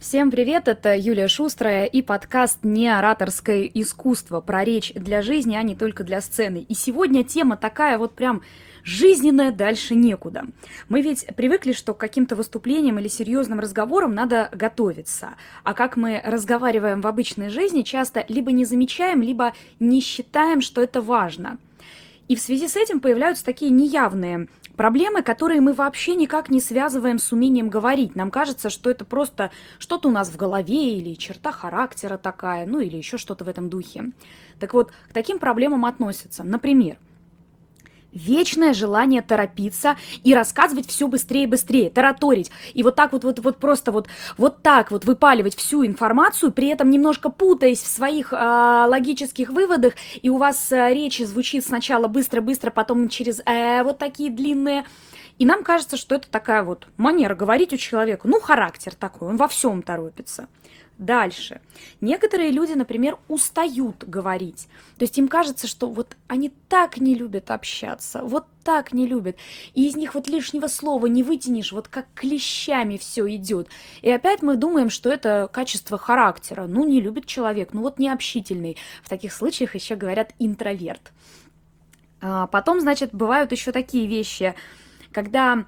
Всем привет, это Юлия Шустрая и подкаст «Неораторское искусство» про речь для жизни, а не только для сцены. И сегодня тема такая вот прям жизненная, дальше некуда. Мы ведь привыкли, что к каким-то выступлениям или серьезным разговорам надо готовиться. А как мы разговариваем в обычной жизни, часто либо не замечаем, либо не считаем, что это важно. И в связи с этим появляются такие неявные Проблемы, которые мы вообще никак не связываем с умением говорить. Нам кажется, что это просто что-то у нас в голове или черта характера такая, ну или еще что-то в этом духе. Так вот, к таким проблемам относятся, например, вечное желание торопиться и рассказывать все быстрее и быстрее, тараторить. И вот так вот, вот, вот просто вот, вот так вот выпаливать всю информацию, при этом немножко путаясь в своих э, логических выводах, и у вас э, речь звучит сначала быстро-быстро, потом через э, вот такие длинные. И нам кажется, что это такая вот манера говорить у человека, ну, характер такой, он во всем торопится. Дальше. Некоторые люди, например, устают говорить. То есть им кажется, что вот они так не любят общаться, вот так не любят. И из них вот лишнего слова не вытянешь, вот как клещами все идет. И опять мы думаем, что это качество характера. Ну, не любит человек, ну вот не общительный. В таких случаях еще говорят интроверт. А потом, значит, бывают еще такие вещи, когда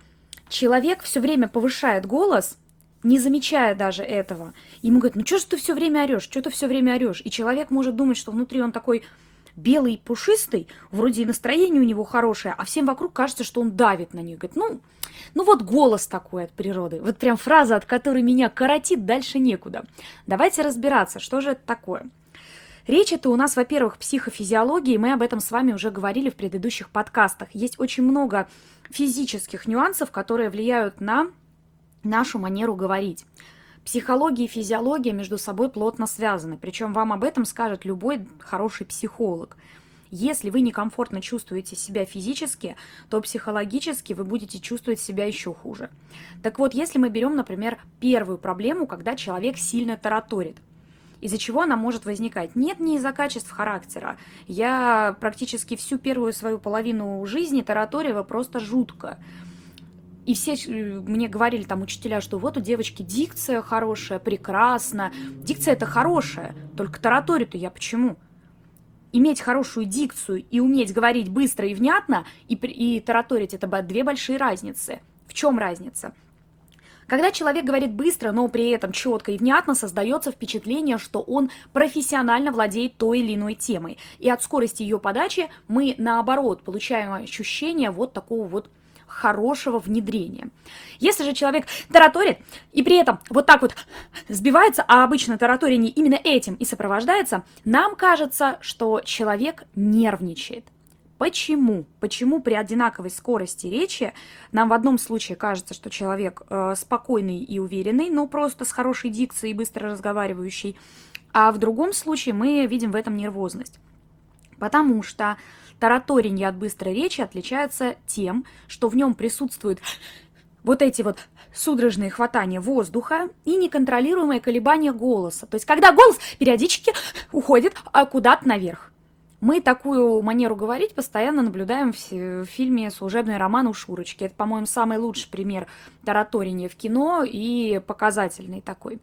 человек все время повышает голос – не замечая даже этого. Ему говорят, ну что ж ты все время орешь, что ты все время орешь? И человек может думать, что внутри он такой белый, пушистый, вроде и настроение у него хорошее, а всем вокруг кажется, что он давит на них. Говорит, ну, ну вот голос такой от природы. Вот прям фраза, от которой меня коротит, дальше некуда. Давайте разбираться, что же это такое. Речь это у нас, во-первых, психофизиология, и мы об этом с вами уже говорили в предыдущих подкастах. Есть очень много физических нюансов, которые влияют на нашу манеру говорить. Психология и физиология между собой плотно связаны, причем вам об этом скажет любой хороший психолог. Если вы некомфортно чувствуете себя физически, то психологически вы будете чувствовать себя еще хуже. Так вот, если мы берем, например, первую проблему, когда человек сильно тараторит, из-за чего она может возникать? Нет, не из-за качеств характера. Я практически всю первую свою половину жизни тараторила просто жутко. И все э, мне говорили там учителя, что вот у девочки дикция хорошая, прекрасно. Дикция это хорошая, только тараторит я почему? Иметь хорошую дикцию и уметь говорить быстро и внятно, и, и тараторить это две большие разницы. В чем разница? Когда человек говорит быстро, но при этом четко и внятно, создается впечатление, что он профессионально владеет той или иной темой. И от скорости ее подачи мы, наоборот, получаем ощущение вот такого вот хорошего внедрения. Если же человек тараторит и при этом вот так вот сбивается, а обычно тараторение именно этим и сопровождается, нам кажется, что человек нервничает. Почему? Почему при одинаковой скорости речи нам в одном случае кажется, что человек э, спокойный и уверенный, но просто с хорошей дикцией и быстро разговаривающий, а в другом случае мы видим в этом нервозность? Потому что Тараторенье от быстрой речи отличается тем, что в нем присутствуют вот эти вот судорожные хватания воздуха и неконтролируемое колебание голоса. То есть, когда голос периодически уходит а, куда-то наверх. Мы такую манеру говорить постоянно наблюдаем в, фильме «Служебный роман у Шурочки». Это, по-моему, самый лучший пример тараторения в кино и показательный такой.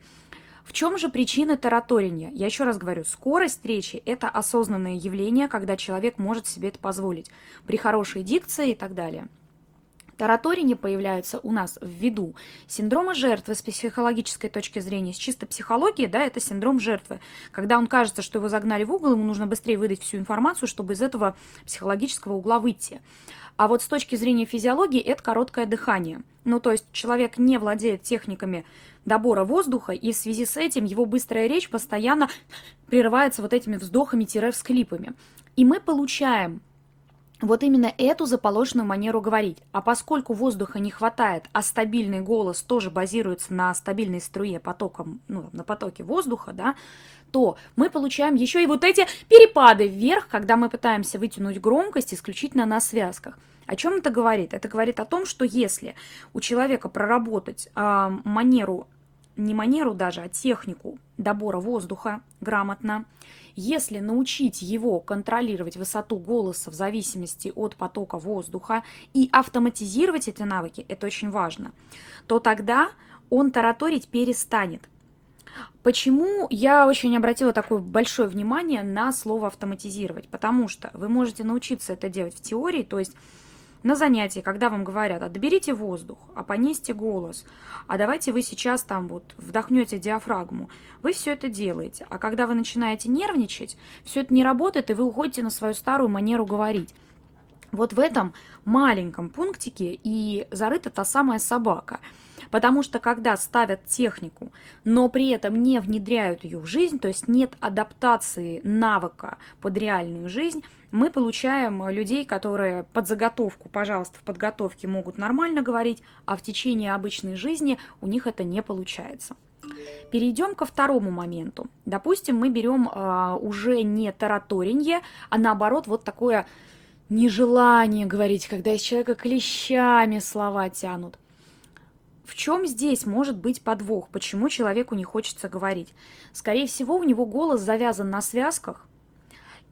В чем же причина тараторения? Я еще раз говорю, скорость речи – это осознанное явление, когда человек может себе это позволить при хорошей дикции и так далее. Тараторение появляется у нас в виду синдрома жертвы с психологической точки зрения, с чисто психологии, да, это синдром жертвы. Когда он кажется, что его загнали в угол, ему нужно быстрее выдать всю информацию, чтобы из этого психологического угла выйти. А вот с точки зрения физиологии это короткое дыхание. Ну, то есть человек не владеет техниками добора воздуха, и в связи с этим его быстрая речь постоянно прерывается вот этими вздохами-всклипами. И мы получаем вот именно эту заположенную манеру говорить. А поскольку воздуха не хватает, а стабильный голос тоже базируется на стабильной струе потоком, ну, на потоке воздуха, да, то мы получаем еще и вот эти перепады вверх, когда мы пытаемся вытянуть громкость исключительно на связках. О чем это говорит? Это говорит о том, что если у человека проработать э, манеру, не манеру даже, а технику добора воздуха грамотно, если научить его контролировать высоту голоса в зависимости от потока воздуха и автоматизировать эти навыки, это очень важно, то тогда он тараторить перестанет. Почему я очень обратила такое большое внимание на слово автоматизировать? Потому что вы можете научиться это делать в теории, то есть на занятии, когда вам говорят, а доберите воздух, а понесьте голос, а давайте вы сейчас там вот вдохнете диафрагму, вы все это делаете. А когда вы начинаете нервничать, все это не работает, и вы уходите на свою старую манеру говорить. Вот в этом маленьком пунктике и зарыта та самая собака – Потому что когда ставят технику, но при этом не внедряют ее в жизнь, то есть нет адаптации навыка под реальную жизнь, мы получаем людей, которые под заготовку, пожалуйста, в подготовке могут нормально говорить, а в течение обычной жизни у них это не получается. Перейдем ко второму моменту. Допустим, мы берем э, уже не тараторенье, а наоборот вот такое нежелание говорить, когда из человека клещами слова тянут. В чем здесь может быть подвох? Почему человеку не хочется говорить? Скорее всего, у него голос завязан на связках,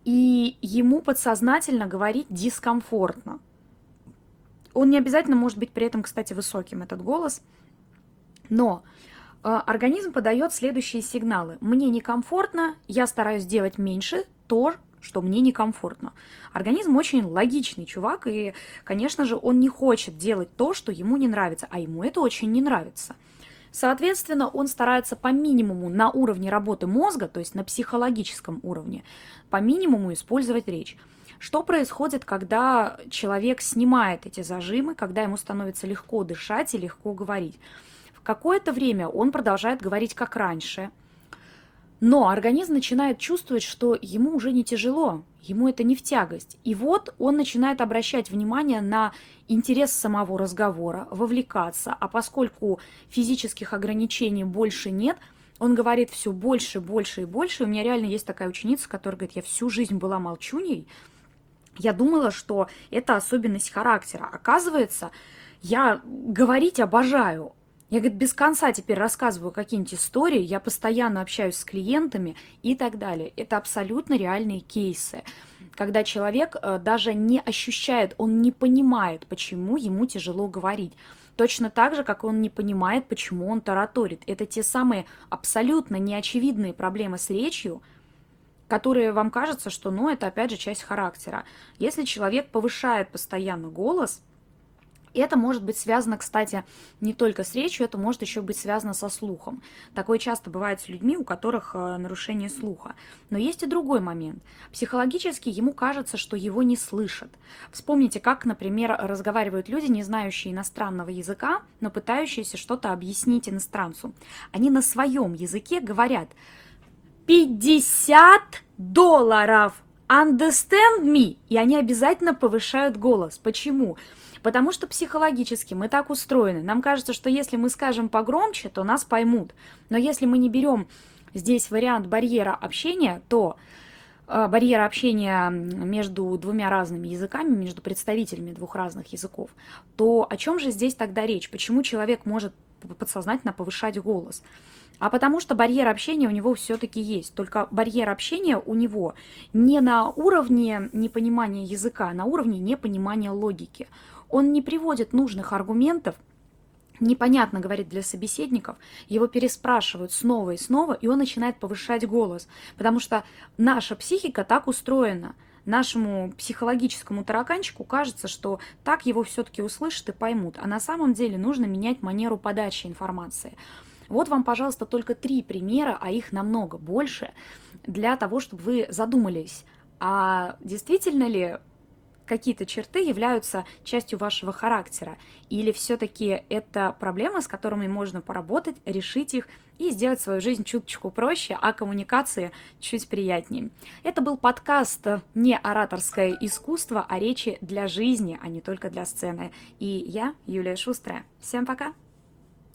и ему подсознательно говорить дискомфортно. Он не обязательно может быть при этом, кстати, высоким, этот голос, но э, организм подает следующие сигналы. Мне некомфортно, я стараюсь делать меньше то, что мне некомфортно. Организм очень логичный чувак, и, конечно же, он не хочет делать то, что ему не нравится, а ему это очень не нравится. Соответственно, он старается по минимуму на уровне работы мозга, то есть на психологическом уровне, по минимуму использовать речь. Что происходит, когда человек снимает эти зажимы, когда ему становится легко дышать и легко говорить? В какое-то время он продолжает говорить как раньше – но организм начинает чувствовать, что ему уже не тяжело, ему это не в тягость. И вот он начинает обращать внимание на интерес самого разговора, вовлекаться. А поскольку физических ограничений больше нет, он говорит все больше, больше и больше. У меня реально есть такая ученица, которая говорит, я всю жизнь была молчуней. Я думала, что это особенность характера. Оказывается, я говорить обожаю, я, говорит, без конца теперь рассказываю какие-нибудь истории, я постоянно общаюсь с клиентами и так далее. Это абсолютно реальные кейсы, когда человек э, даже не ощущает, он не понимает, почему ему тяжело говорить. Точно так же, как он не понимает, почему он тараторит. Это те самые абсолютно неочевидные проблемы с речью, которые вам кажется, что, ну, это опять же часть характера. Если человек повышает постоянно голос – и это может быть связано, кстати, не только с речью, это может еще быть связано со слухом. Такое часто бывает с людьми, у которых э, нарушение слуха. Но есть и другой момент. Психологически ему кажется, что его не слышат. Вспомните, как, например, разговаривают люди, не знающие иностранного языка, но пытающиеся что-то объяснить иностранцу. Они на своем языке говорят 50 долларов, understand me, и они обязательно повышают голос. Почему? Потому что психологически мы так устроены. Нам кажется, что если мы скажем погромче, то нас поймут. Но если мы не берем здесь вариант барьера общения, то э, барьера общения между двумя разными языками, между представителями двух разных языков, то о чем же здесь тогда речь? Почему человек может подсознательно повышать голос? А потому что барьер общения у него все-таки есть. Только барьер общения у него не на уровне непонимания языка, а на уровне непонимания логики он не приводит нужных аргументов, непонятно говорит для собеседников, его переспрашивают снова и снова, и он начинает повышать голос, потому что наша психика так устроена. Нашему психологическому тараканчику кажется, что так его все-таки услышат и поймут, а на самом деле нужно менять манеру подачи информации. Вот вам, пожалуйста, только три примера, а их намного больше, для того, чтобы вы задумались, а действительно ли какие-то черты являются частью вашего характера? Или все-таки это проблемы, с которыми можно поработать, решить их и сделать свою жизнь чуточку проще, а коммуникации чуть приятнее? Это был подкаст «Не ораторское искусство, а речи для жизни, а не только для сцены». И я, Юлия Шустрая. Всем пока!